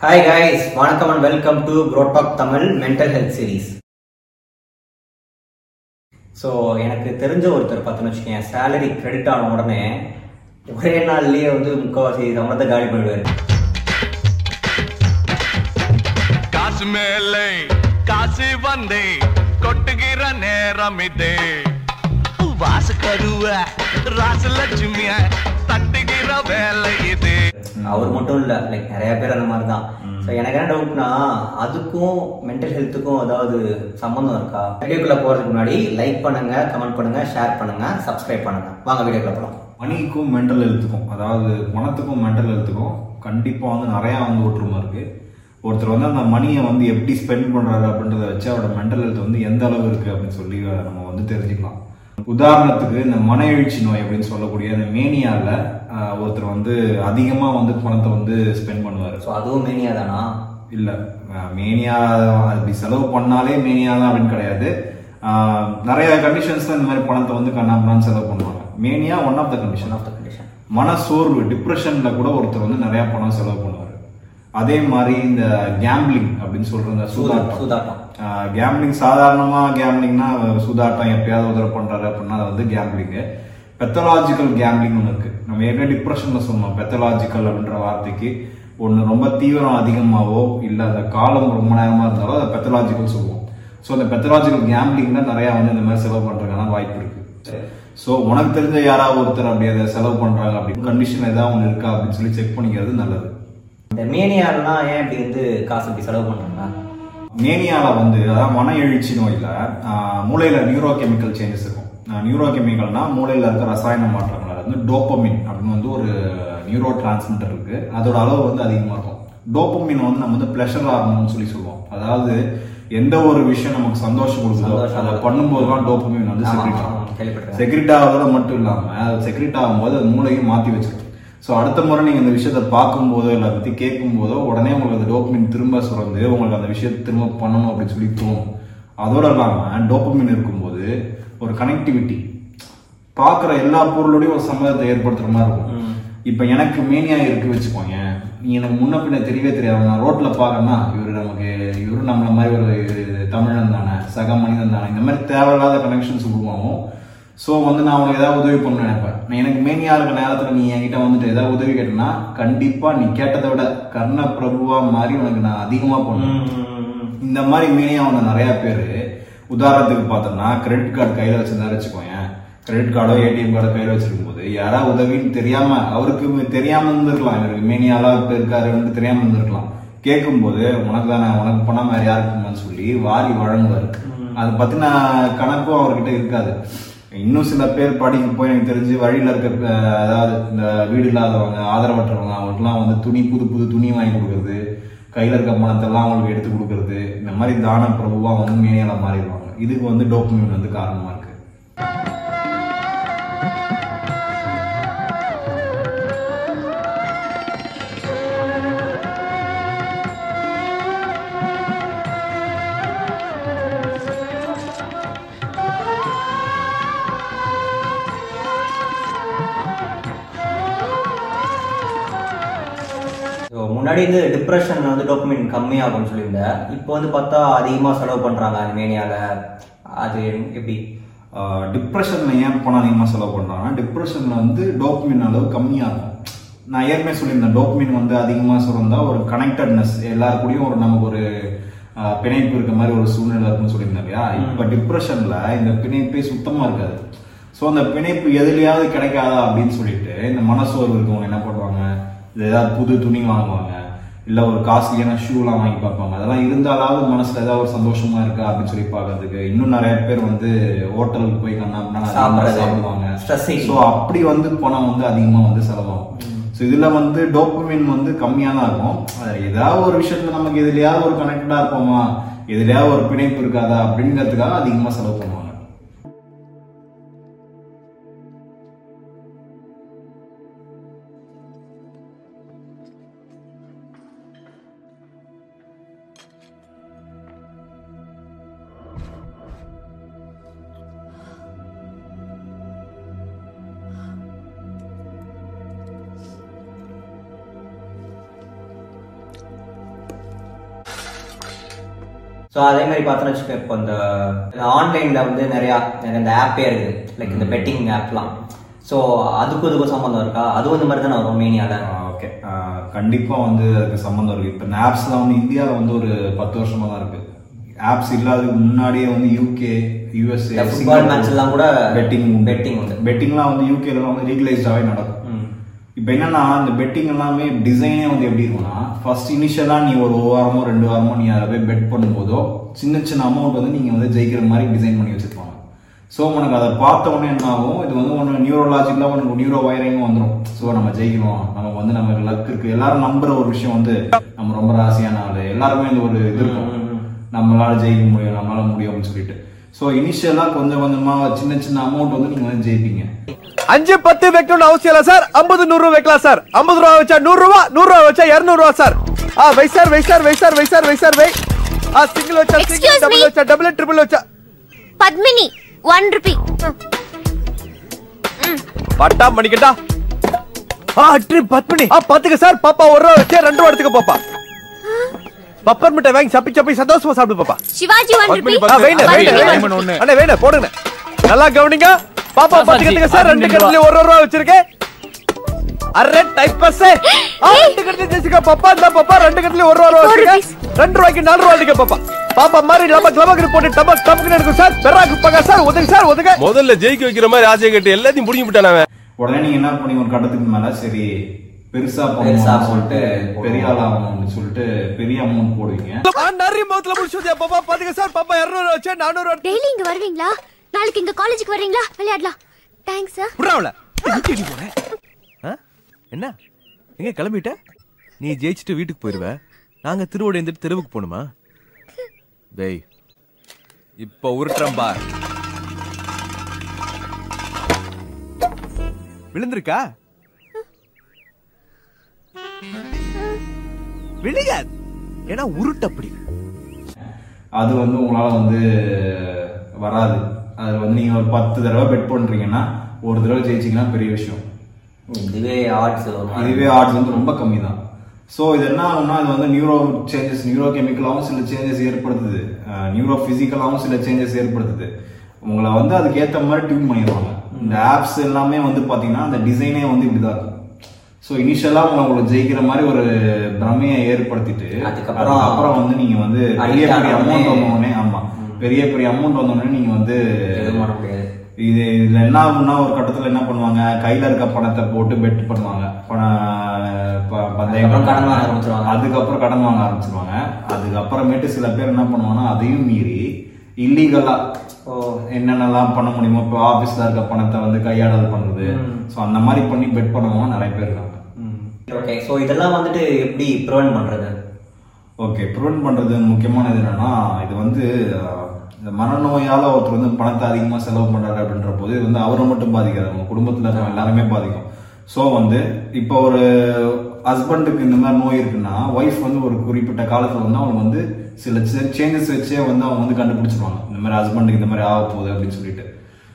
Hi guys வணக்கம் and welcome to ப்ரோடாக் Tamil mental health series so எனக்கு தெரிஞ்ச ஒருத்தர் பார்த்தோன்னு வச்சுக்கேன் சேலரி கிரெடிட் ஆன உடனே ஒரே நாள்லயே வந்து முக்கால்வாசி சம்பளத்தை காலி பண்ணிடுவாரு. காசு மேலே காசு வந்தே கொட்டுகிற நேரம் இதே. வாசு கருவ ராசலட்சுமிய தட்டுகிற வேலை இது. அவர் மட்டும் இல்லை லைக் நிறைய பேர் அந்த மாதிரி தான். ஸோ எனக்கு என்ன டவுட்னா அதுக்கும் மென்டல் ஹெல்த்துக்கும் ஏதாவது சம்மந்தம் இருக்கா? வீடியோக்குள்ள போகிறதுக்கு முன்னாடி லைக் பண்ணுங்க கமெண்ட் பண்ணுங்க ஷேர் பண்ணுங்க சப்ஸ்கிரைப் பண்ணுங்க. வாங்க வீடியோக்குள்ள போகலாம் மணிக்கும் மென்டல் ஹெல்த்துக்கும் அதாவது பணத்துக்கும் மென்டல் ஹெல்த்துக்கும் கண்டிப்பாக வந்து நிறையா வந்து ஒற்றுமை இருக்கு. ஒருத்தர் வந்து அந்த மணியை வந்து எப்படி ஸ்பெண்ட் பண்ணுறாரு அப்படின்றத வச்சு அவரோட மென்டல் ஹெல்த் வந்து எந்த அளவு இருக்கு அப்படின்னு சொல்லி நம்ம வந்து தெரிஞ்சுக்கலாம். உதாரணத்துக்கு இந்த மன எழுச்சி நோய் அப்படின்னு சொல்லக்கூடிய இந்த மேனியால ஆஹ், ஒருத்தர் வந்து அதிகமாக வந்து பணத்தை வந்து ஸ்பெண்ட் பண்ணுவார். ஸோ அதுவும் மேனியா தானா? இல்லை மேனியா அப்படி செலவு பண்ணாலே மேனியா தான் அப்படின்னு கிடையாது. நிறைய கண்டிஷன்ஸ்ல இந்த மாதிரி பணத்தை வந்து கண்ணாமண்ணான்னு செலவு பண்ணுவாங்க. Mania one of the condition of the condition மன சோர்வு டிப்ரெஷன்ல கூட ஒருத்தர் வந்து நிறைய பணம் செலவு பண்ணுவார். அதே மாதிரி இந்த கேம்பிளிங் அப்படின்னு சொல்ற இந்த சூதாட்டம். சூதாட்டம். கேம்பிளிங் சாதாரணமா கேம்பிளிங்னா சூதாட்டம் எப்பயாவது ஒரு தடவை பண்றாரு அப்படின்னா அது வந்து கேம்பிளிங்கு பெத்தலாஜிக்கல் கேம்பிளிங் ஒன்று இருக்கு. நம்ம ஏற்கனவே டிப்ரெஷன்ல சொன்னோம். பெத்தலாஜிக்கல் அப்படின்ற வார்த்தைக்கு ஒன்று ரொம்ப தீவிரம் அதிகமாவோ இல்லை அந்த காலம் ரொம்ப நேரமா இருந்தாலும் அதை பெத்தலாஜிக்கல் சொல்லுவோம். ஸோ அந்த பெத்தலாஜிக்கல் கேம்பிளிங்ல நிறைய வந்து இந்த மாதிரி செலவு பண்றதுக்கான வாய்ப்பு இருக்கு. ஸோ உனக்கு தெரிஞ்ச யாராவது ஒருத்தர் அப்படி அதை செலவு பண்றாங்க அப்படின்னு கண்டிஷன் ஏதாவது ஒன்று இருக்கா அப்படின்னு சொல்லி செக் பண்ணிக்கிறது நல்லது. இந்த மேனியாலாம் ஏன் இப்படி வந்து காசு இப்படி செலவு பண்றாங்க? மேனியால வந்து அதாவது மன எழுச்சி நோயில மூளையில நியூரோ கெமிக்கல் சேஞ்சஸ் இருக்கும் நியூரோ கெமிக்கல்னா மூளையில இருக்க ரசாயன அது வந்து டோப்பமின் அப்படின்னு வந்து ஒரு நியூரோ டிரான்ஸ்மிட்டர் இருக்கு. அதோட அளவு வந்து அதிகமா இருக்கும். டோப்பமின் வந்து நம்ம வந்து பிளஷர் ஹார்மோன் சொல்லி சொல்லுவோம். அதாவது எந்த ஒரு விஷயம் நமக்கு சந்தோஷம் கொடுக்குதோ அதை பண்ணும்போது தான் டோப்பமின் வந்து செக்ரிட் ஆகும். செக்ரிட் ஆகிறதோட மட்டும் இல்லாம அது செக்ரிட் ஆகும்போது அது மூளையும் மாத்தி வச்சிடும். ஸோ அடுத்த முறை நீங்க இந்த விஷயத்த பார்க்கும்போதோ இல்லை அதை பத்தி கேட்கும் போதோ உடனே உங்களுக்கு அந்த டோப்பமின் திரும்ப சுரந்து உங்களுக்கு அந்த விஷயத்தை திரும்ப பண்ணணும் அப்படின்னு சொல்லி தோணும். அதோட இல்லாம டோப்பமின் இருக்கும்போது ஒரு கனெக்டிவிட்டி பார்க்குற எல்லா பொருளோடையும் ஒரு சம்மதத்தை ஏற்படுத்துற மாதிரி இருக்கும். இப்போ எனக்கு மேனியா இருக்கு வச்சுக்கோங்க நீ எனக்கு முன்ன பின்ன தெரியவே தெரியாது. நான் ரோட்ல பார்க்கறேன்னா இவரு நமக்கு இவரு நம்மள மாதிரி ஒரு தமிழன் தானே சக மனிதன் தானே. இந்த மாதிரி தேவையில்லாத கனெக்ஷன்ஸ் உருவாகும். ஸோ வந்து நான் உனக்கு ஏதாவது உதவி பண்ண நினைப்பேன். நான் எனக்கு மேனியா இருக்க நேரத்தில் நீ என்கிட்ட வந்துட்டு ஏதாவது உதவி கேட்டனா கண்டிப்பா நீ கேட்டதை விட கர்ண பிரபுவா மாதிரி உனக்கு நான் அதிகமா பண்ணுவேன். இந்த மாதிரி மேனியா வந்த நிறைய பேர் உதாரணத்துக்கு பார்த்தோம்னா கிரெடிட் கார்டு கையில வச்சிருந்தா வச்சுக்கோங்க கிரெடிட் கார்டோ ஏடிஎம் கார்டோ கையில வச்சிருக்கும் போது யாராவது உதவின்னு தெரியாம அவருக்கு தெரியாம இருந்திருக்கலாம். இவருக்கு மேனியாலா இப்ப இருக்காருன்னு தெரியாம இருந்திருக்கலாம். கேட்கும்போது உனக்கு தானே உனக்கு பண்ணாம வேற யாருக்குமான்னு சொல்லி வாரி வழங்குவாரு. அதை பத்தின கணக்கும் அவர்கிட்ட இருக்காது. இன்னும் சில பேர் படிக்க போய் எனக்கு தெரிஞ்சு வழியில இருக்க அதாவது இந்த வீடு இல்லாதவங்க ஆதரவற்றவங்க அவங்களுக்குலாம் வந்து துணி புது புது துணி வாங்கி கொடுக்கறது கையில இருக்க பணத்தெல்லாம் அவங்களுக்கு எடுத்து கொடுக்கறது இந்த மாதிரி தான பிரபுவா வந்து மேனியால மாறிடுவாங்க. இதுக்கு வந்து டோப்பமின் வந்து காரணமா முன்னாடி வந்து டிப்ரெஷன் வந்து டோப்பமின் கம்மியாகும்னு சொல்லியிருந்தேன் இப்போ வந்து பார்த்தா அதிகமாக செலவு பண்ணுறாங்க அந்த மேனியால அது எப்படி? டிப்ரெஷன்ல ஏன் பணம் அதிகமாக செலவு பண்றாங்கன்னா டிப்ரெஷன்ல வந்து டோப்பமின் அளவு கம்மியாகும். நான் ஏற்கனவே சொல்லியிருந்தேன் டோப்பமின் வந்து அதிகமாக சுரந்தா ஒரு கனெக்டட்னஸ் எல்லார் கூடயும் ஒரு நமக்கு ஒரு பிணைப்பு இருக்க மாதிரி ஒரு சூழ்நிலை இருக்குன்னு சொல்லியிருந்தேன் இல்லையா? இப்போ டிப்ரெஷன்ல இந்த பிணைப்பே சுத்தமா இருக்காது. ஸோ அந்த பிணைப்பு எதுலையாவது கிடைக்காதா அப்படின்னு சொல்லிட்டு இந்த மனசோர்வு இருக்கவங்க என்ன பண்ணுவாங்க? இது ஏதாவது புது துணி வாங்குவாங்க இல்ல ஒரு காஸ்ட்லியான ஷூலாம் வாங்கி பார்ப்பாங்க. அதெல்லாம் இருந்தாலாவது மனசுல ஏதாவது ஒரு சந்தோஷமா இருக்கா அப்படின்னு சொல்லி பார்க்கறதுக்கு. இன்னும் நிறைய பேர் வந்து ஹோட்டலுக்கு போய் கண்ணா. சாப்பிடுவாங்க. ஸோ அப்படி வந்து பணம் வந்து அதிகமா வந்து செலவாகும். ஸோ இதுல வந்து டோப்பமின் வந்து கம்மியா தான் இருக்கும். ஏதாவது ஒரு விஷயத்துல நமக்கு எதுலயாவது ஒரு கனெக்டடா இருப்போமா? எதுலயாவது ஒரு பிணைப்பு இருக்காதா? அப்படிங்கிறதுக்காக அதிகமா செலவு பண்ணுவாங்க. ஸோ அதே மாதிரி பார்த்தோன்னு வச்சுக்கோ இப்போ இந்த ஆன்லைனில் வந்து நிறையா இந்த ஆப்பே இருக்குது. லைக் இந்த பெட்டிங் ஆப்லாம் ஸோ அதுக்கும் இதுக்கும் சம்மந்தம் இருக்கா? அதுவும் இந்த மாதிரி தானே வரும் மீனியாவில் ஓகே கண்டிப்பா வந்து அதுக்கு சம்மந்தம் இருக்கு. இப்போ இந்த ஆப்ஸ்லாம் வந்து இந்தியாவில் வந்து ஒரு பத்து வருஷமா தான் இருக்கு. ஆப்ஸ் இல்லாததுக்கு முன்னாடியே வந்து யூகே யூஎஸ்ஏ match எல்லாம் கூட பெட்டிங் betting உண்டு. பெட்டிங்லாம் வந்து யூகேலாம் வந்து லீகலைஸ்டாகவே நடக்கும். இப்போ என்னன்னா இந்த பெட்டிங் எல்லாமே டிசைனே வந்து எப்படி இருக்கும்னா ஃபர்ஸ்ட் இனிஷியலாக நீ ஒரு வாரமோ ரெண்டு வாரமோ நீ அதை போய் பெட் பண்ணும்போதோ சின்ன சின்ன அமௌண்ட் வந்து நீங்கள் வந்து ஜெயிக்கிற மாதிரி டிசைன் பண்ணி வச்சிருப்பாங்க. ஸோ உனக்கு அதை பார்த்த உடனே என்ன ஆகும்? இது வந்து ஒன்று நியூரோலாஜிக்கலாக உனக்கு நியூரோ வயரிங் வந்துடும் ஸோ நம்ம ஜெயிக்கணும் நமக்கு வந்து நமக்கு லக் இருக்கு. எல்லாரும் நம்புற ஒரு விஷயம் வந்து நம்ம ரொம்ப ராசியான ஆளு. எல்லாருமே இந்த ஒரு இது இருக்கும். நம்மளால ஜெயிக்க முடியும் நம்மளால முடியும் அப்படின்னு சொல்லிட்டு. ஸோ இனிஷியலாக கொஞ்சம் கொஞ்சமா சின்ன சின்ன அமௌண்ட் வந்து நீங்க வந்து ஜெயிப்பீங்க. அஞ்சு பத்து வைக்கணும்னு அவசியம் இல்ல சார். ஐம்பது நூறு ரூபா வைக்கலாம் சார். ஐம்பது ரூபா வச்சா நூறு ரூபா நூறு ரூபா வச்சா இருநூறு ரூபா சார். ஆ வை சார் வை சார் வை சார் வை சார் வை சார் வை. ஆ சிங்கிள் வச்சா சிங்கிள் டபுள். வச்சா டபுள் ட்ரிபிள் வச்சா பத்மினி ஒன் ருபி பட்டா மணிக்கட்டா? ஆ ட்ரி பத்மினி. ஆ பாத்துக்க சார். பாப்பா ஒரு ரூபா வச்சா ரெண்டு ரூபா எடுத்துக்க பாப்பா. பப்பர் மிட்டாய் வாங்கி சப்பி சப்பி சந்தோஷமா சாப்பிடு பாப்பா. சிவாஜி ஒன் அண்ணே வேணே போடுங்க. நல்லா கவனிங்க. பாப்பா பாத்துக்கிட்டுங்க சார் ரெண்டு கட்டில ஒரு ரூபா வச்சிருக்கேன் அரே டைப் பஸ் ஆ ரெண்டு கட்டில ஜெசிகா பாப்பா. இந்த பாப்பா ரெண்டு கட்டில ஒரு ரூபா வச்சிருக்கேன். ரெண்டு ரூபாய்க்கு நாலு ரூபா அடிக்க பாப்பா. பாப்பா மாதிரி லபக் லபக் போட்டு டபக் டபக் எடுக்கும் சார். பெராக்கு பங்க சார் ஒதுங்க சார் ஒதுங்க முதல்ல ஜெயிக்க வைக்கிற மாதிரி ஆசையை கட்டி எல்லாத்தையும் புடிங்கி விட்டான் அவன். உடனே நீங்க என்ன பண்ணி ஒரு கட்டத்துக்கு மேல? சரி பெருசா பெருசா சொல்லிட்டு போட்டு பெரிய ஆள் ஆகணும்னு சொல்லிட்டு பெரிய அமௌண்ட் போடுவீங்க. நிறைய மௌத்துல முடிச்சு பாப்பா பாத்துக்க சார். பாப்பா இருநூறு வச்சா நானூறு டெய்லி இங்க வருவீங்களா? நாளைக்கு இங்க காலேஜுக்கு வர்றீங்களா? விளையாடலாம். தேங்க்ஸ் சார் விட்றாவல. எங்கடி போற ஆ? என்ன? எங்க கிளம்பிட்ட? நீ ஜெயிச்சுட்டு வீட்டுக்கு போயிருவ. நாங்க திருவோட இருந்துட்டு தெருவுக்கு போகணுமா டேய் இப்ப உருட்டுறேன் பார். விழுந்திருக்கா? விழுகாது. ஏன்னா உருட்டு அப்படி அது வந்து உங்களால வந்து வராது. அது வந்து நீங்க ஒரு பத்து தடவை பெட் பண்றீங்கன்னா ஒரு தடவை ஜெயிச்சீங்கன்னா பெரிய விஷயம். இதுவே ஆர்ட்ஸ் இதுவே ஆர்ட்ஸ் வந்து ரொம்ப கம்மி தான் ஸோ இது என்ன ஆகும்னா இது வந்து நியூரோ சேஞ்சஸ் நியூரோ கெமிக்கலாகவும் சில சேஞ்சஸ் ஏற்படுத்துது. நியூரோ பிசிக்கலாகவும் சில சேஞ்சஸ் ஏற்படுத்துது. உங்களை வந்து அதுக்கு ஏற்ற மாதிரி டியூன் பண்ணிடுவாங்க. இந்த ஆப்ஸ் எல்லாமே வந்து பார்த்தீங்கன்னா அந்த டிசைனே வந்து இப்படிதான் இருக்கும். ஸோ இனிஷியலாக உங்களை உங்களுக்கு ஜெயிக்கிற மாதிரி ஒரு பிரமையை ஏற்படுத்திட்டு அதுக்கப்புறம் அப்புறம் வந்து நீங்க வந்து பெரிய பெரிய அமௌண்ட் வந்தோடனே ஆமா. பெரிய பெரிய அமௌண்ட் வந்தோடனே நீங்க வந்து எதுவும் பண்ண முடியாது. இது இதுல என்ன ஆகும்னா ஒரு கட்டத்துல என்ன பண்ணுவாங்க? கையில இருக்க பணத்தை போட்டு பெட் பண்ணுவாங்க. பந்தயம் கடன் வாங்க ஆரம்பிச்சிருவாங்க. அதுக்கப்புறம் கடன் வாங்க ஆரம்பிச்சிருவாங்க. அதுக்கப்புறமேட்டு சில பேர் என்ன பண்ணுவாங்கன்னா அதையும் மீறி இல்லீகலா ஓ. என்னென்னலாம் பண்ண முடியுமோ இப்போ ஆபீஸ்ல இருக்க பணத்தை வந்து கையாடல் பண்றது. ஸோ அந்த மாதிரி பண்ணி பெட் பண்ணவங்க நிறைய பேர் இருக்காங்க. ஓகே ஸோ இதெல்லாம் வந்துட்டு எப்படி ப்ரிவென்ட் பண்ணுறது ஓகே ப்ரிவென்ட் பண்ணுறது முக்கியமானது என்னென்னா இது வந்து இந்த மனநோயால் ஒருத்தர் வந்து பணத்தை அதிகமாக செலவு பண்ணுறாரு அப்படின்ற போது இது வந்து அவரை மட்டும் பாதிக்காது அவங்க குடும்பத்தில் இருக்க எல்லாருமே பாதிக்கும். ஸோ வந்து இப்போ ஒரு ஹஸ்பண்டுக்கு இந்த மாதிரி நோய் இருக்குன்னா ஒய்ஃப் வந்து ஒரு குறிப்பிட்ட காலத்தில் வந்து அவங்க வந்து சில சேஞ்சஸ் வச்சே வந்து அவங்க வந்து கண்டுபிடிச்சிருவாங்க. இந்த மாதிரி ஹஸ்பண்டுக்கு இந்த மாதிரி ஆக போகுது அப்படின்னு சொல்லிட்டு.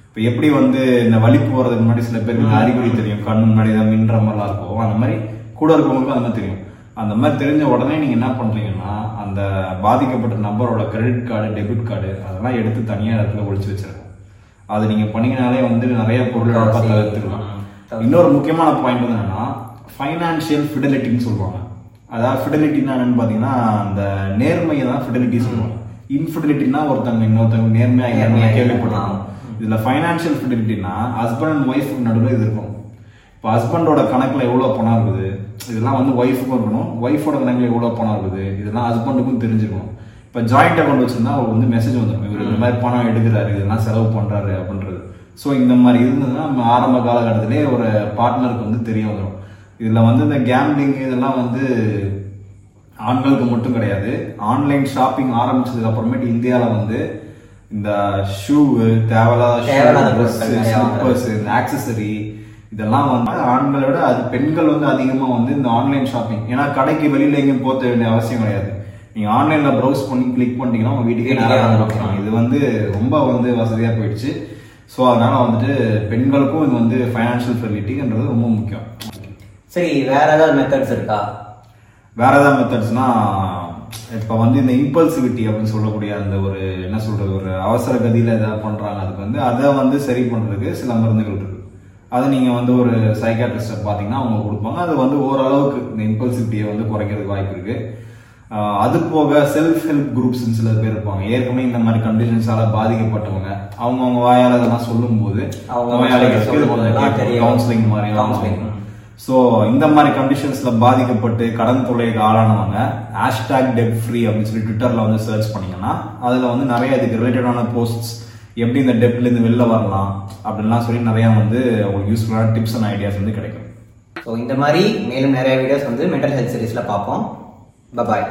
இப்போ எப்படி வந்து இந்த வலி போகிறதுக்கு முன்னாடி சில பேருக்கு அறிகுறி தெரியும் கண் முன்னாடி தான் மின்ற மாதிரிலாம் இருக்கும். அந்த மாதிரி கூட இருக்கவங்களுக்கும் அந்த மாதிரி தெரியும். அந்த மாதிரி தெரிஞ்ச உடனே நீங்க என்ன பண்றீங்கன்னா அந்த பாதிக்கப்பட்ட நபரோட கிரெடிட் கார்டு டெபிட் கார்டு அதெல்லாம் எடுத்து தனியா இடத்துல ஒழிச்சு வச்சிருக்கோம் அது நீங்க பண்ணீங்கனாலே வந்து நிறைய பொருள் தவிர்த்துக்கலாம் இன்னொரு முக்கியமான பாயிண்ட் வந்து என்னன்னா ஃபைனான்சியல் ஃபிடலிட்டின்னு சொல்லுவாங்க. அதாவது ஃபிடலிட்டினா என்னன்னு பாத்தீங்கன்னா அந்த நேர்மையை தான் ஃபிடலிட்டி சொல்லுவாங்க. இன்ஃபிடலிட்டினா ஒருத்தவங்க இன்னொருத்தவங்க நேர்மையா இல்லைன்னு நேர்மையா கேள்விப்பட்டிருக்கோம். இதுல ஃபைனான்சியல் ஃபிடலிட்டினா ஹஸ்பண்ட் அண்ட் ஒய்ஃப் நடுவில் இது இருக்கும். இப்போ ஹஸ்பண்டோட கணக்குல எவ்வளவு பணம் இருக்குது? இதெல்லாம் வந்து ஒய்ஃபுக்கும் இருக்கணும். ஒய்ஃபோட கணக்குல எவ்வளவு பணம் இருக்குது? இதெல்லாம் ஹஸ்பண்டுக்கும் தெரிஞ்சுக்கணும் இப்போ ஜாயிண்ட் அக்கௌண்ட் வச்சிருந்தா அவருக்கு வந்து மெசேஜ் வந்துடும். இவர் இந்த மாதிரி பணம் எடுக்கிறாரு இதெல்லாம் செலவு பண்றாரு அப்படின்றது. ஸோ இந்த மாதிரி இருந்ததுன்னா நம்ம ஆரம்ப காலகட்டத்திலே ஒரு பார்ட்னருக்கு வந்து தெரிய வந்துடும் இதுல வந்து இந்த கேம்லிங் இதெல்லாம் வந்து ஆண்களுக்கு மட்டும் கிடையாது. ஆன்லைன் ஷாப்பிங் ஆரம்பிச்சதுக்கு அப்புறமேட்டு இந்தியால வந்து இந்த ஷூ தேவையில்லாத நிறைய வாங்குறது. ஸ்லிப்பர்ஸ் இந்த ஆக்சசரி இதெல்லாம் வந்து ஆண்களை விட அது பெண்கள் வந்து அதிகமா வந்து இந்த ஆன்லைன் ஷாப்பிங் ஏன்னா கடைக்கு வெளியில எங்கேயும் போக வேண்டிய அவசியம் கிடையாது. நீங்க ஆன்லைன்ல ப்ரௌஸ் பண்ணி கிளிக் பண்ணிட்டீங்கன்னா உங்க வீட்டுக்கே வீட்டுக்கே நேரா வந்துரும். வந்துரும். இது வந்து ரொம்ப வந்து வசதியா போயிடுச்சு. ஸோ அதனால வந்துட்டு பெண்களுக்கும் இது வந்து ஃபைனான்சியல் ஃபெசிலிட்டின்றது ரொம்ப முக்கியம். சரி வேற ஏதாவது மெத்தட்ஸ் இருக்கா? வேற ஏதாவது மெத்தட்ஸ்னா இப்போ வந்து இந்த இம்பல்சிவிட்டி அப்படின்னு சொல்லக்கூடிய அந்த ஒரு என்ன சொல்றது ஒரு அவசர கதியில ஏதாவது பண்றாங்க அதுக்கு வந்து அதை வந்து சரி பண்றதுக்கு சில மருந்துகள் இருக்கு. அது நீங்க வந்து ஒரு சைக்காட்ரிஸ்ட பாத்தீங்கன்னா அவங்க கொடுப்பாங்க. அது வந்து ஓரளவுக்கு இந்த இம்பல்சிவிட்டியை வந்து குறைக்கிறதுக்கு வாய்ப்பு இருக்கு. அது போக செல்ஃப் ஹெல்ப் குரூப்ஸ் சில பேர் இருப்பாங்க. ஏற்கனவே இந்த மாதிரி கண்டிஷன்ஸால பாதிக்கப்பட்டவங்க அவங்க அவங்க வாயால அதெல்லாம் சொல்லும்போது. கவுன்சிலிங் மாதிரி Counseling. ஸோ இந்த மாதிரி கண்டிஷன்ஸ்ல பாதிக்கப்பட்டு கடன் தொல்லைக்கு ஆளானவங்க ஹேஷ்டாக் டெப் ஃப்ரீ அப்படின்னு சொல்லி ட்விட்டர்ல வந்து சர்ச் பண்ணீங்கன்னா அதுல வந்து நிறைய இதுக்கு ரிலேட்டடான போஸ்ட்ஸ் எப்படி இந்த டெப்ட்லேருந்து இருந்து வெளில வரலாம் அப்படின்லாம் சொல்லி நிறையா வந்து அவங்களுக்கு யூஸ்ஃபுல்லான டிப்ஸ் அண்ட் ஐடியாஸ் வந்து கிடைக்கும். ஸோ இந்த மாதிரி மேலும் நிறைய வீடியோஸ் வந்து மென்டல் ஹெல்த் சீரீஸில் பார்ப்போம். பாய்